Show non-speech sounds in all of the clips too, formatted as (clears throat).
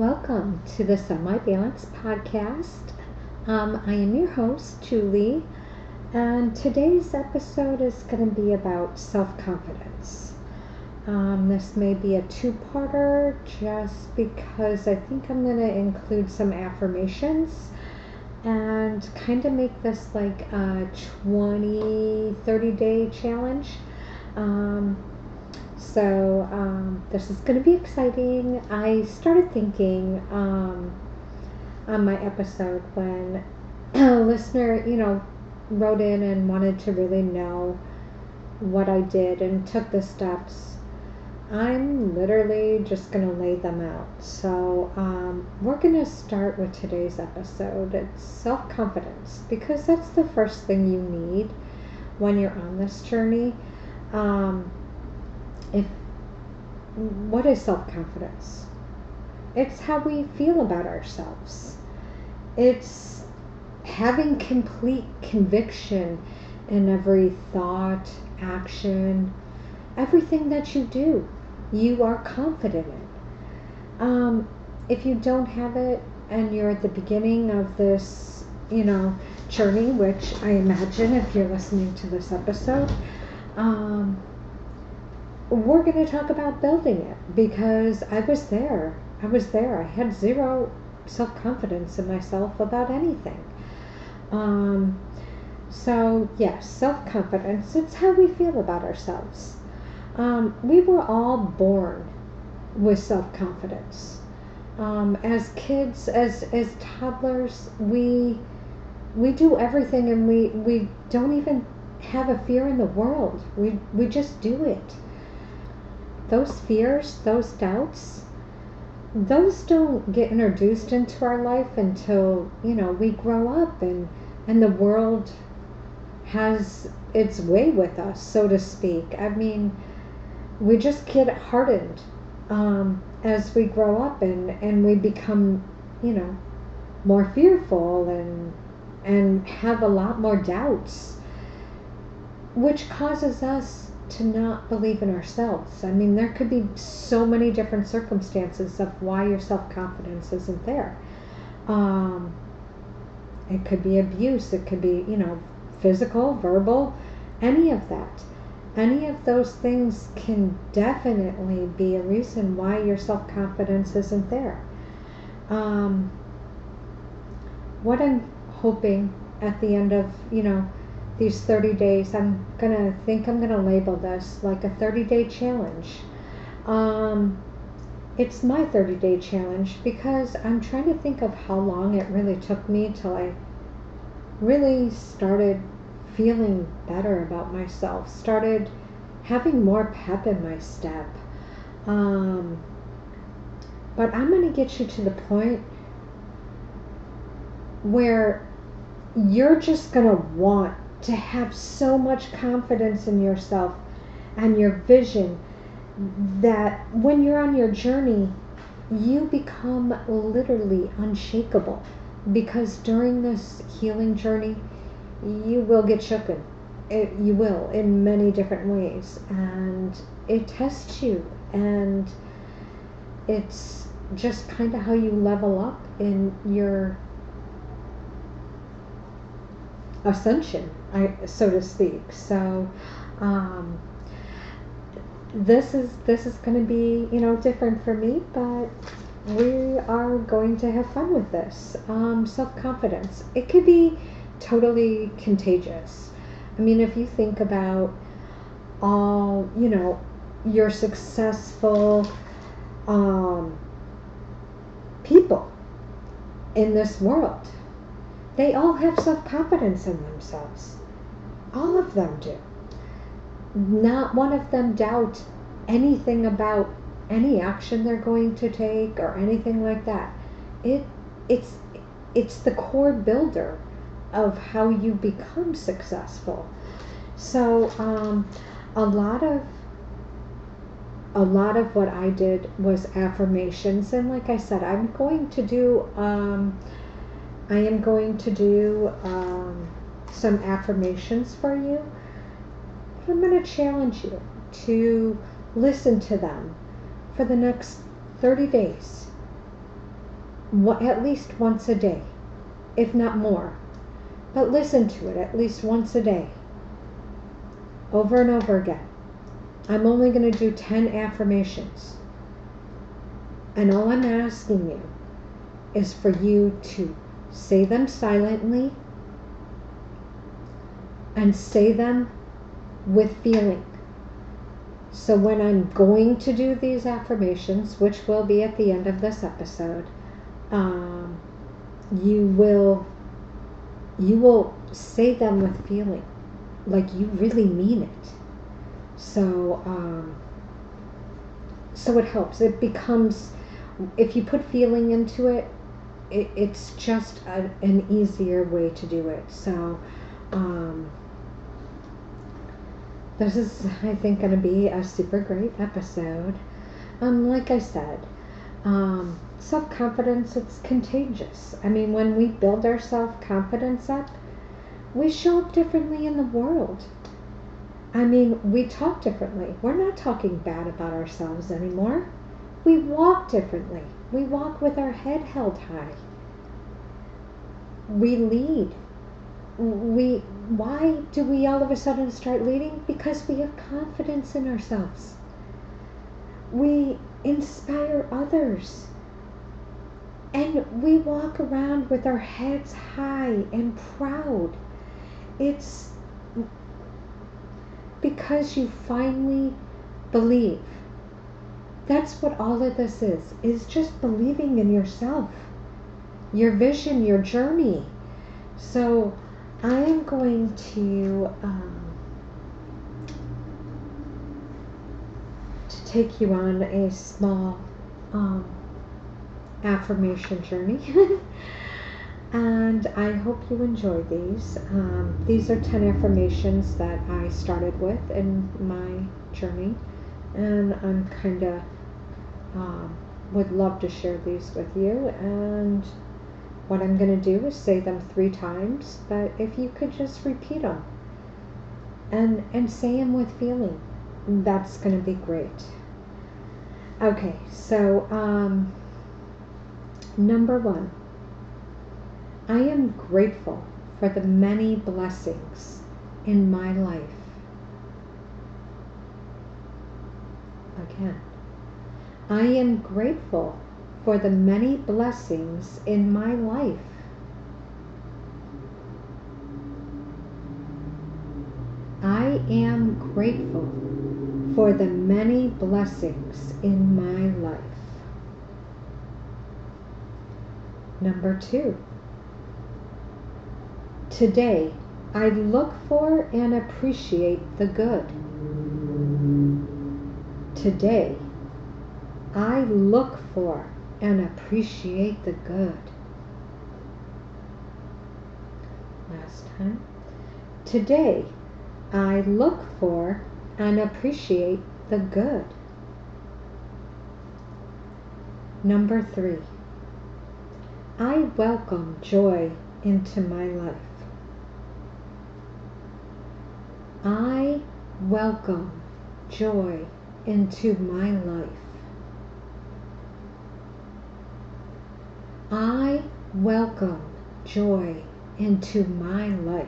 Welcome to the Semi Balance Podcast. Um, I am your host, Julie, and today's episode is going to be about self confidence. Um, this may be a two parter just because I think I'm going to include some affirmations and kind of make this like a 20 30 day challenge. Um, so um, this is going to be exciting. I started thinking um, on my episode when (clears throat) a listener, you know, wrote in and wanted to really know what I did and took the steps. I'm literally just going to lay them out. So, um, we're going to start with today's episode. It's self confidence because that's the first thing you need when you're on this journey. Um, if what is self-confidence? It's how we feel about ourselves. It's having complete conviction in every thought action everything that you do you are confident in. Um, if you don't have it and you're at the beginning of this you know journey which i imagine if you're listening to this episode um, we're going to talk about building it because I was there. I was there. I had zero self confidence in myself about anything. Um, so, yes, self confidence, it's how we feel about ourselves. Um, we were all born with self confidence. Um, as kids, as, as toddlers, we, we do everything and we, we don't even have a fear in the world. We, we just do it those fears, those doubts, those don't get introduced into our life until, you know, we grow up and, and the world has its way with us, so to speak. I mean, we just get hardened um, as we grow up and, and we become, you know, more fearful and and have a lot more doubts, which causes us to not believe in ourselves. I mean, there could be so many different circumstances of why your self confidence isn't there. Um, it could be abuse, it could be, you know, physical, verbal, any of that. Any of those things can definitely be a reason why your self confidence isn't there. Um, what I'm hoping at the end of, you know, these 30 days, I'm going to think I'm going to label this like a 30 day challenge. Um, it's my 30 day challenge because I'm trying to think of how long it really took me till I really started feeling better about myself, started having more pep in my step. Um, but I'm going to get you to the point where you're just going to want to have so much confidence in yourself and your vision that when you're on your journey, you become literally unshakable. Because during this healing journey, you will get shooken. It, you will in many different ways, and it tests you, and it's just kind of how you level up in your ascension, I, so to speak. So, um, this is this is going to be you know different for me, but we are going to have fun with this. Um, Self confidence. It could be totally contagious. I mean, if you think about all you know, your successful um, people in this world they all have self confidence in themselves. All of them do. Not one of them doubt anything about any action they're going to take or anything like that. It it's it's the core builder of how you become successful. So um, a lot of a lot of what I did was affirmations, and like I said, I'm going to do um, I am going to do um, some affirmations for you. I'm going to challenge you to listen to them for the next 30 days. at least once a day, if not more. But listen to it at least once a day, over and over again. I'm only going to do 10 affirmations. And all I'm asking you is for you to say them silently and say them with feeling. So when I'm going to do these affirmations, which will be at the end of this episode, um, you will you will say them with feeling, like you really mean it. So um, so it helps. It becomes if you put feeling into it, it it's just a, an easier way to do it. So. Um, this is, I think, going to be a super great episode. Um, like I said, um, self confidence, it's contagious. I mean, when we build our self confidence up, we show up differently in the world. I mean, we talk differently. We're not talking bad about ourselves anymore. We walk differently. We walk with our head held high. We lead we why do we all of a sudden start leading? Because we have confidence in ourselves. We inspire others. And we walk around with our heads high and proud. It's because you finally believe. That's what all of this is, is just believing in yourself, your vision, your journey. So I am going to um, to take you on a small um, affirmation journey. (laughs) and I hope you enjoy these. Um, these are 10 affirmations that I started with in my journey, and I'm kind of um, would love to share these with you. And what I'm going to do is say them three times, but if you could just repeat them and, and say them with feeling, that's going to be great. Okay, so um, number one, I am grateful for the many blessings in my life. Again, I am grateful for the many blessings in my life. I am grateful for the many blessings in my life. Number two, today I look for and appreciate the good. Today I look for and appreciate the good. Last time. Today, I look for and appreciate the good. Number three, I welcome joy into my life. I welcome joy into my life. I welcome joy into my life.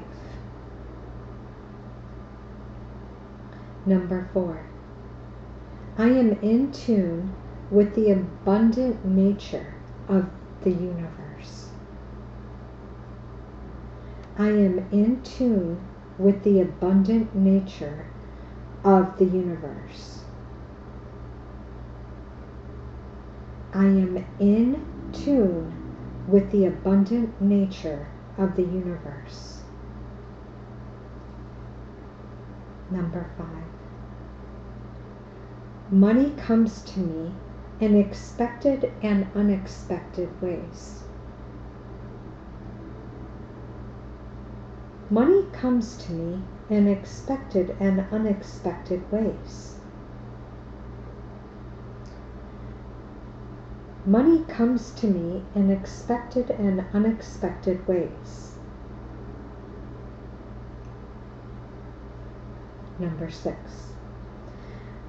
Number four, I am in tune with the abundant nature of the universe. I am in tune with the abundant nature of the universe. I am in tune with the abundant nature of the universe. Number five. Money comes to me in expected and unexpected ways. Money comes to me in expected and unexpected ways. Money comes to me in expected and unexpected ways. Number six,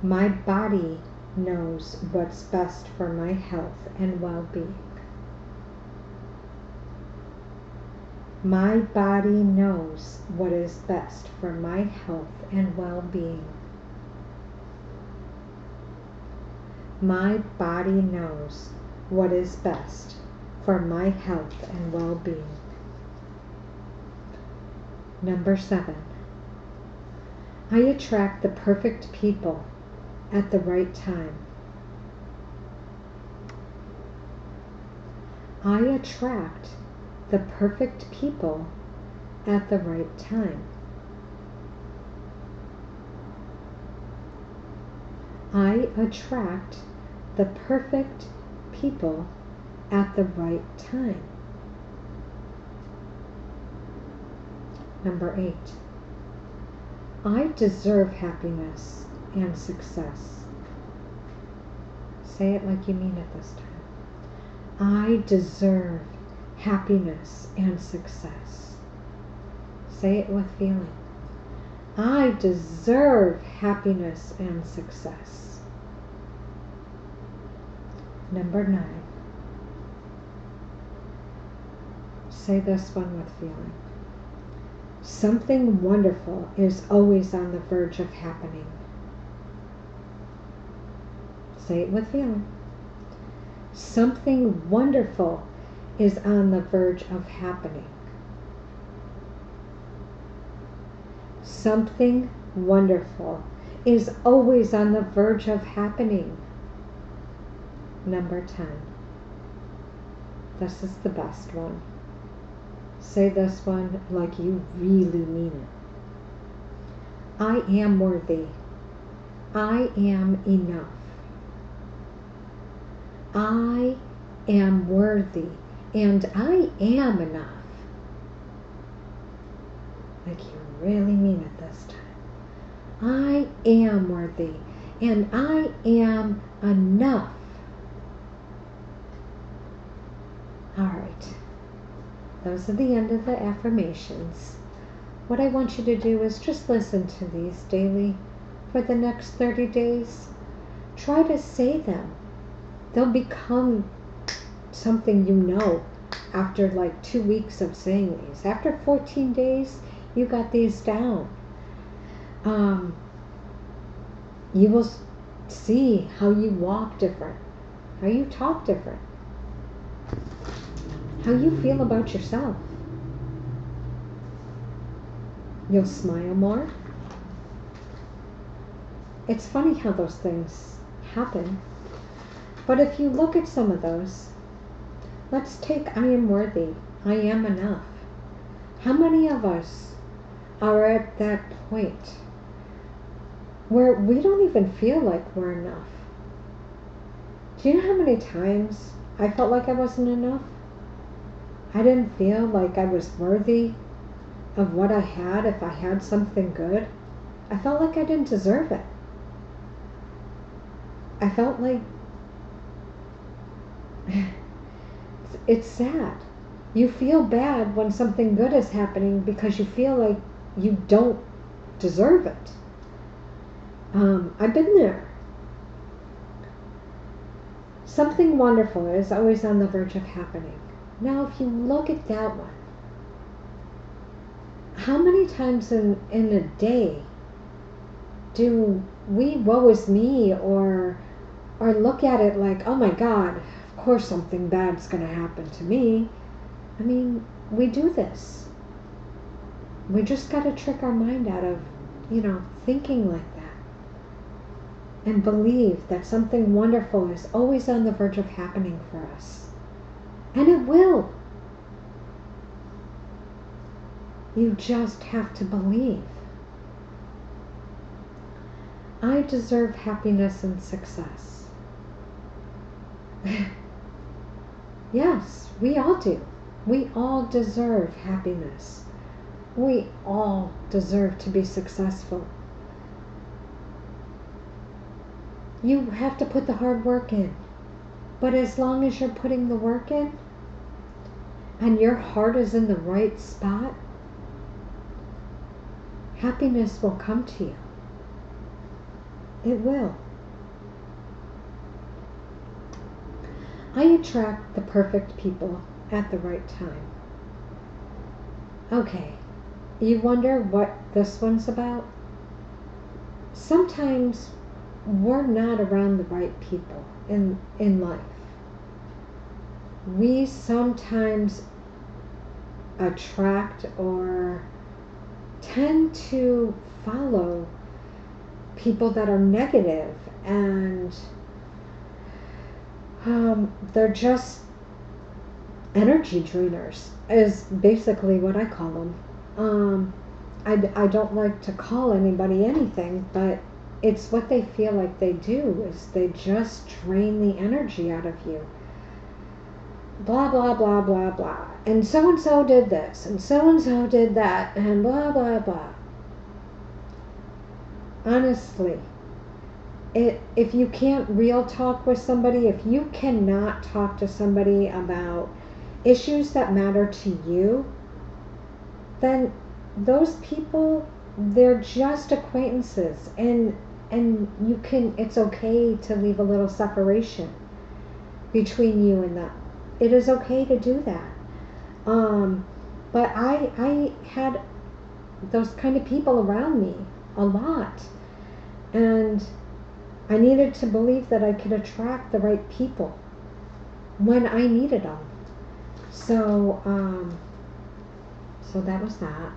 my body knows what's best for my health and well being. My body knows what is best for my health and well being. My body knows what is best for my health and well being. Number seven, I attract the perfect people at the right time. I attract the perfect people at the right time. I attract the perfect people at the right time. Number eight, I deserve happiness and success. Say it like you mean it this time. I deserve happiness and success. Say it with feeling. I deserve happiness and success. Number nine. Say this one with feeling. Something wonderful is always on the verge of happening. Say it with feeling. Something wonderful is on the verge of happening. Something wonderful is always on the verge of happening. Number 10. This is the best one. Say this one like you really mean it. I am worthy. I am enough. I am worthy and I am enough. Like you really mean it this time. I am worthy and I am enough. All right. Those are the end of the affirmations. What I want you to do is just listen to these daily for the next 30 days. Try to say them. They'll become something you know after like two weeks of saying these. After 14 days, you got these down. Um, you will see how you walk different, how you talk different, how you feel about yourself. You'll smile more. It's funny how those things happen. But if you look at some of those, let's take I am worthy, I am enough. How many of us are at that point where we don't even feel like we're enough? Do you know how many times I felt like I wasn't enough? I didn't feel like I was worthy of what I had if I had something good. I felt like I didn't deserve it. I felt like (sighs) it's sad. You feel bad when something good is happening because you feel like you don't deserve it. Um, I've been there. Something wonderful is always on the verge of happening. Now, if you look at that one, how many times in, in a day do we woe is me or or look at it like, oh my God, of course something bad's to happen to me. I mean, we do this. We just got to trick our mind out of, you know, thinking like that. And believe that something wonderful is always on the verge of happening for us. And it will. You just have to believe. I deserve happiness and success. (laughs) Yes, we all do. We all deserve happiness. We all deserve to be successful. You have to put the hard work in. But as long as you're putting the work in and your heart is in the right spot, happiness will come to you. It will. I attract the perfect people at the right time. Okay, you wonder what this one's about? Sometimes we're not around the right people in in life. We sometimes attract or tend to follow people that are negative and um, they're just energy drainers is basically what I call them. Um, I, I don't like to call anybody anything, but it's what they feel like they do is they just drain the energy out of you. Blah blah blah blah blah. And so and so did this and so and so did that and blah blah blah. Honestly, it, if you can't real talk with somebody, if you cannot talk to somebody about issues that matter to you, then those people they're just acquaintances and and you can it's okay to leave a little separation between you and them. It is okay to do that. Um, but I I had those kind of people around me a lot. And I needed to believe that I could attract the right people when I needed them. So, um, so that was that.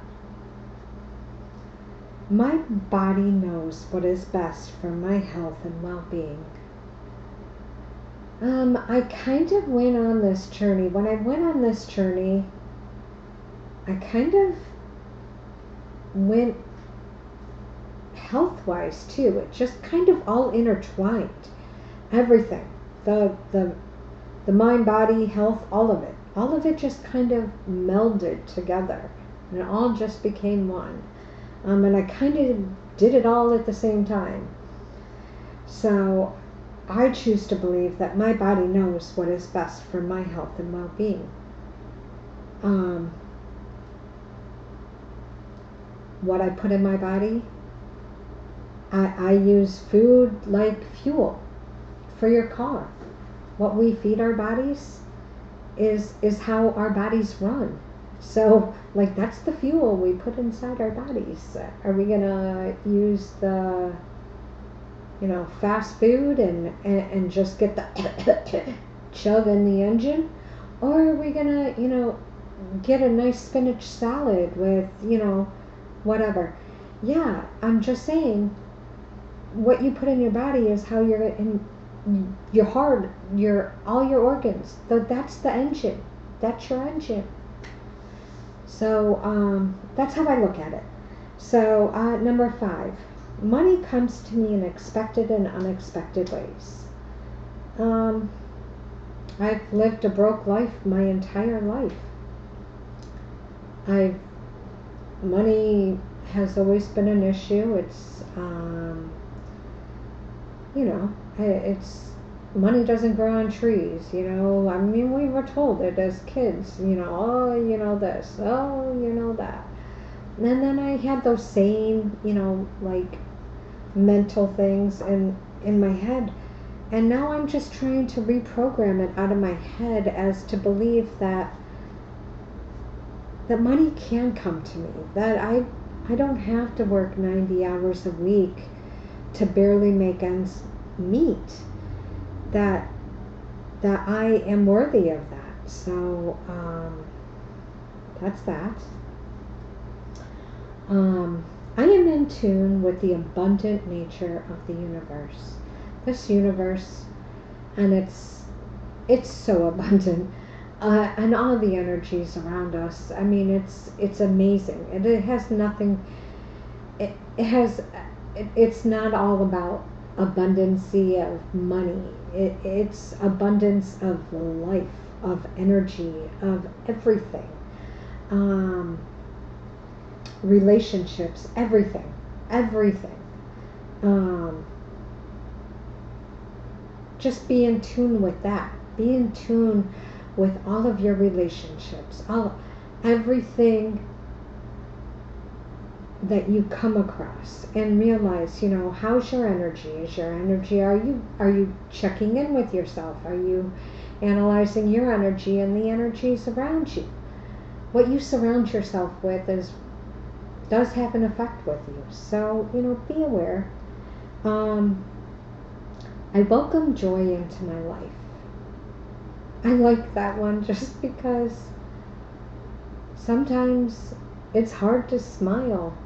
My body knows what is best for my health and well being. Um, I kind of went on this journey. When I went on this journey, I kind of went health wise too. It just kind of all intertwined. Everything. The the the mind, body, health, all of it. All of it just kind of melded together. And it all just became one. Um, and I kind of did it all at the same time. So I choose to believe that my body knows what is best for my health and well being. Um, what I put in my body, I, I use food like fuel for your car. What we feed our bodies is is how our bodies run. So, like, that's the fuel we put inside our bodies. Are we to use the, you know, fast food and, and, and just get the chug in the engine? Or are we going to, you know, get a nice spinach salad with, you know, whatever? Yeah, I'm just saying what you put in your body is how you're in your heart, your all your organs. So That's the engine. That's your engine. So um, that's how I look at it. So uh, number five, money comes to me in expected and unexpected ways. Um, I've lived a broke life my entire life. I've money has always been an issue. It's um, you know, it's money doesn't grow on trees, you know. I mean, we were told it as kids, you know, oh, you know this, oh, you know that. And then I had those same, you know, like mental things in in my head. And now I'm just trying to reprogram it out of my head as to believe that that money can come to me. That I I don't have to work 90 hours a week to barely make ends meet that that I am worthy of that. So um, that's that. Um, I am in tune with the abundant nature of the universe. This universe, and it's it's so (laughs) abundant, uh, and all the energies around us. I mean, it's it's amazing, and it has nothing. It, it has. It, it's not all about abundancy of money. It, it's abundance of life, of energy, of everything. Um, relationships, everything, everything. Um, just be in tune with that. Be in tune with all of your relationships, all everything that you come across and realize you know how's your energy is your energy are you are you checking in with yourself are you analyzing your energy and the energies around you what you surround yourself with is does have an effect with you. So, you know, be aware. Um, I welcome joy into my life. I like that one (laughs) just because sometimes it's hard to smile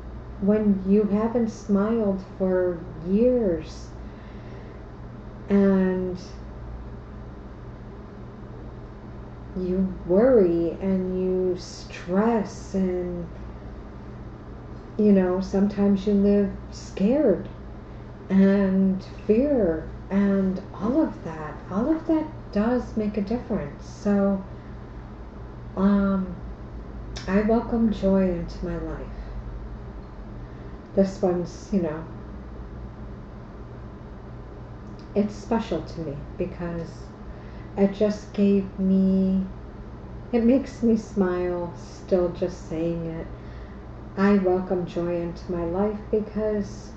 when you haven't smiled for years. And you worry and you stress and you know sometimes you live scared and fear and all of that. All of that does make a difference. So um i welcome joy into my life. This one's you know it's special to me because it just gave me, it makes me smile still just saying it. I welcome joy into my life because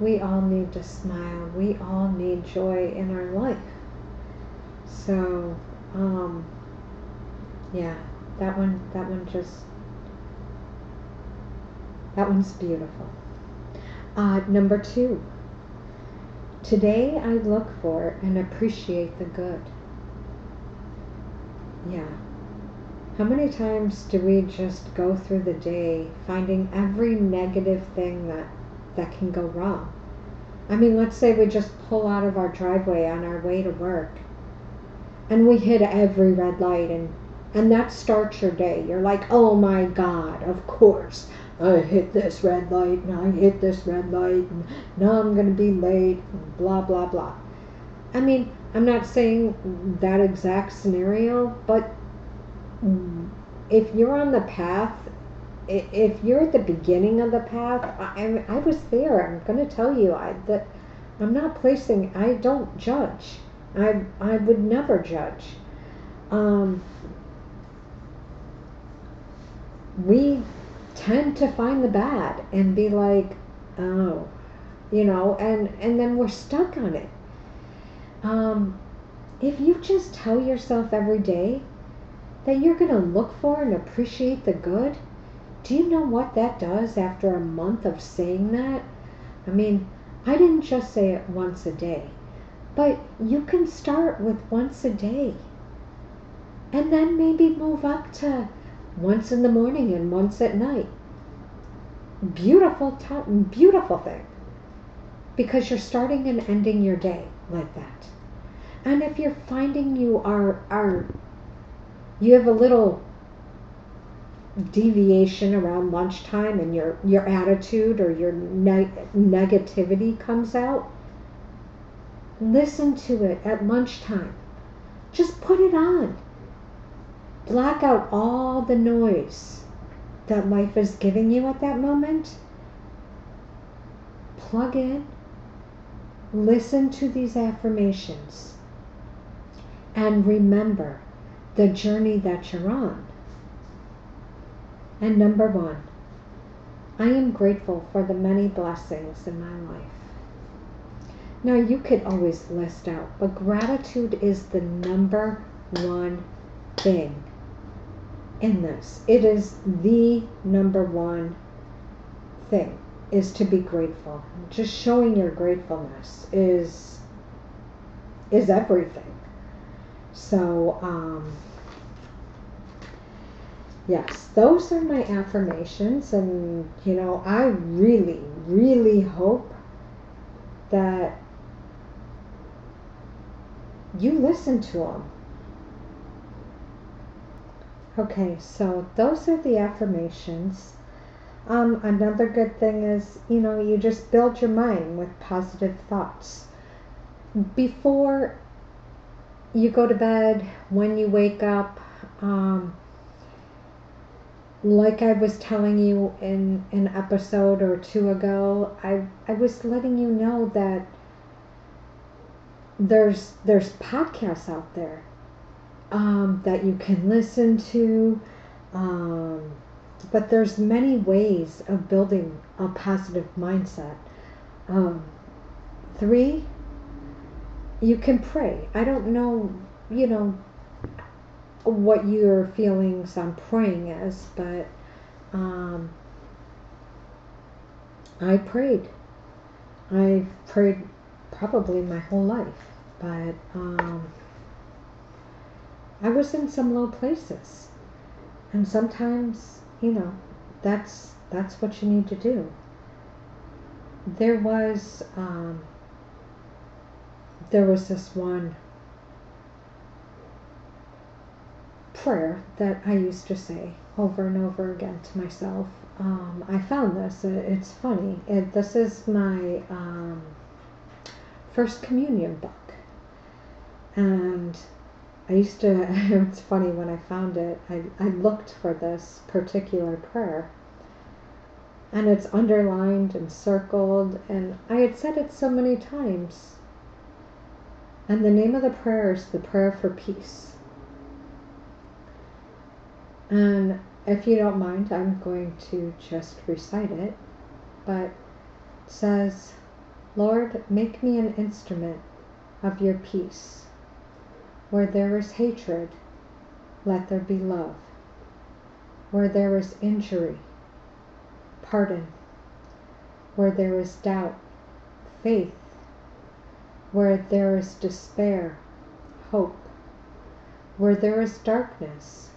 we all need to smile. We all need joy in our life. So, um, yeah, that one, that one just, that one's beautiful. Uh, number two, Today I look for and appreciate the good. Yeah. How many times do we just go through the day finding every negative thing that, that can go wrong? I mean, let's say we just pull out of our driveway on our way to work and we hit every red light and and that starts your day. You're like, oh my God, of course. I hit this red light and I hit this red light and now I'm going to be late and blah, blah, blah. I mean, I'm not saying that exact scenario, but if you're on the path, if you're at the beginning of the path, I, I was there. I'm going to tell you I, that I'm not placing, I don't judge. I, I would never judge. Um, we tend to find the bad and be like, oh, you know, and and then we're stuck on it. Um, if you just tell yourself every day that you're going to look for and appreciate the good, do you know what that does after a month of saying that? I mean, I didn't just say it once a day, but you can start with once a day. And then maybe move up to once in the morning and once at night. Beautiful beautiful thing. Because you're starting and ending your day like that. And if you're finding you are are you have a little deviation around lunchtime and your your attitude or your ne- negativity comes out, listen to it at lunchtime. Just put it on Black out all the noise that life is giving you at that moment. Plug in, listen to these affirmations, and remember the journey that you're on. And number one, I am grateful for the many blessings in my life. Now, you could always list out, but gratitude is the number one thing in this. It is the number one thing is to be grateful. Just showing your gratefulness is is everything. So um, yes, those are my affirmations, and you know, I really, really hope that you listen to them Okay, so those are the affirmations. Um, another good thing is, you know, you just build your mind with positive thoughts. Before you go to bed, when you wake up, um, like I was telling you in an episode or two ago, I, I was letting you know that there's there's podcasts out there um, that you can listen to. Um, but there's many ways of building a positive mindset. Um, three, you can pray. I don't know, you know, what your feelings on praying is, but um, I prayed. I prayed probably my whole life, but um, I was in some low places, and sometimes, you know, that's that's what you need to do. There was um, there was this one prayer that I used to say over and over again to myself. Um, I found this. It's funny. It, this is my um, first communion book, and I used to. (laughs) It's funny when I found it. I, I looked for this particular prayer, and it's underlined and circled, and I had said it so many times. And the name of the prayer is the prayer for peace. And if you don't mind, I'm going to just recite it. But it says, Lord, make me an instrument of your peace. Where there is hatred, let there be love. Where there is injury, pardon. Where there is doubt, faith. Where there is despair, hope. Where there is darkness,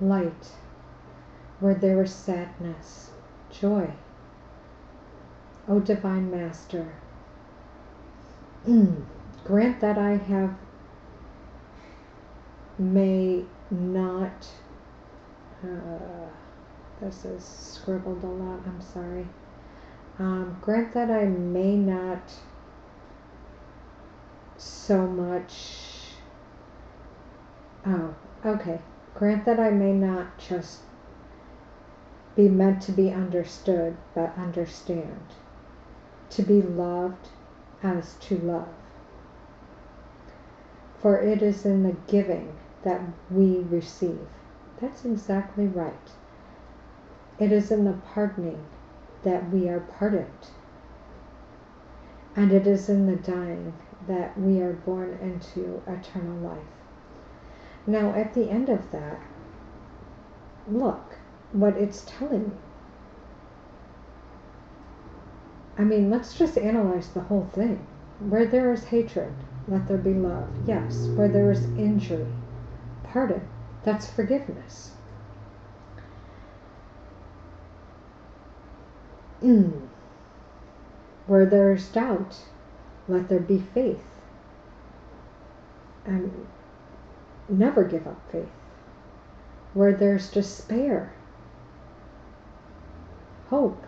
light, where there is sadness, joy. O Divine Master, (clears throat) grant that I have may not, uh, this is scribbled a lot, I'm sorry. Um, grant that I may not so much, oh, okay. Grant that I may not just be meant to be understood, but understand. To be loved as to love. For it is in the giving that we receive. That's exactly right. It is in the pardoning that we are pardoned. And it is in the dying that we are born into eternal life. Now, at the end of that, look what it's telling you. I mean, let's just analyze the whole thing. Where there is hatred, let there be love. Yes. Where there is injury, pardon. That's forgiveness. Mm. Where there is doubt, let there be faith. And never give up faith. Where there's despair, hope.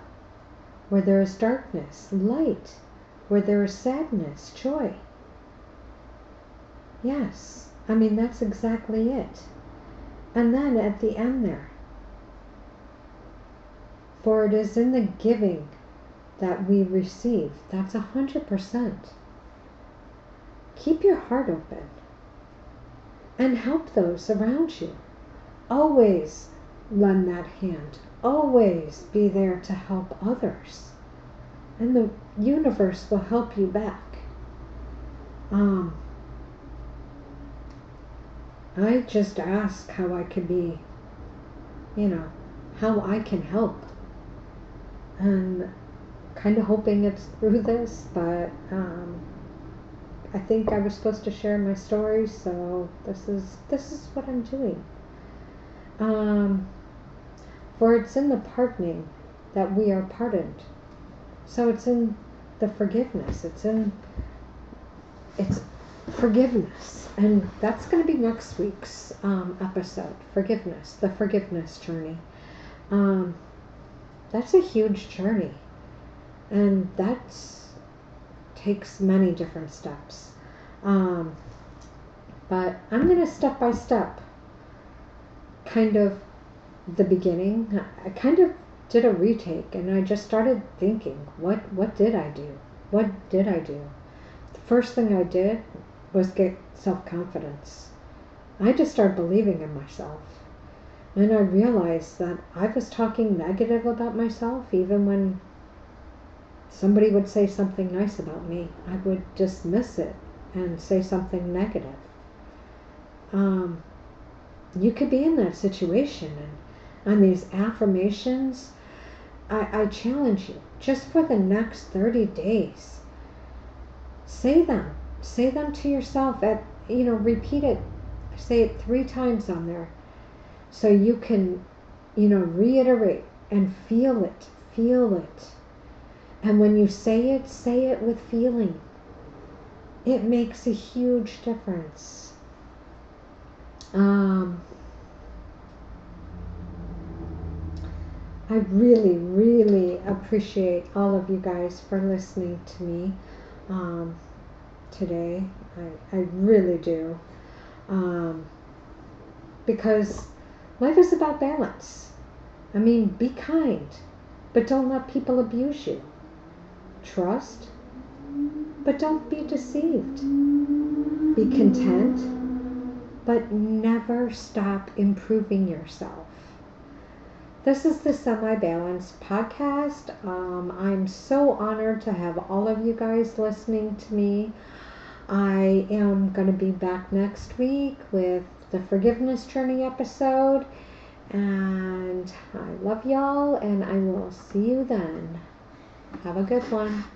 Where there is darkness, light. Where there is sadness, joy. Yes, I mean, that's exactly it. And then at the end there, for it is in the giving that we receive. That's a hundred percent. Keep your heart open and help those around you. Always lend that hand. Always be there to help others. And the universe will help you back. Um, I just ask how I can be, you know, how I can help. And kind of hoping it's through this, but um, I think I was supposed to share my story, so this is this is what I'm doing. Um, for it's in the pardoning that we are pardoned. So it's in the forgiveness. It's in it's forgiveness, and that's going to be next week's um, episode. Forgiveness, the forgiveness journey. Um, that's a huge journey, and that takes many different steps. Um, but I'm going to step by step, kind of the beginning. I kind of did a retake and I just started thinking, what, what did I do? What did I do? The first thing I did was get self confidence. I just started believing in myself. And I realized that I was talking negative about myself even when somebody would say something nice about me, I would dismiss it and say something negative. Um, you could be in that situation and on these affirmations I, I challenge you just for the next 30 days say them say them to yourself at you know repeat it say it three times on there so you can you know reiterate and feel it feel it and when you say it say it with feeling it makes a huge difference um, I really, really appreciate all of you guys for listening to me um, today. I, I really do. Um, because life is about balance. I mean, be kind, but don't let people abuse you. Trust, but don't be deceived. Be content, but never stop improving yourself. This is the Semi Balanced podcast. Um, I'm so honored to have all of you guys listening to me. I am going to be back next week with the Forgiveness Journey episode. And I love y'all, and I will see you then. Have a good one.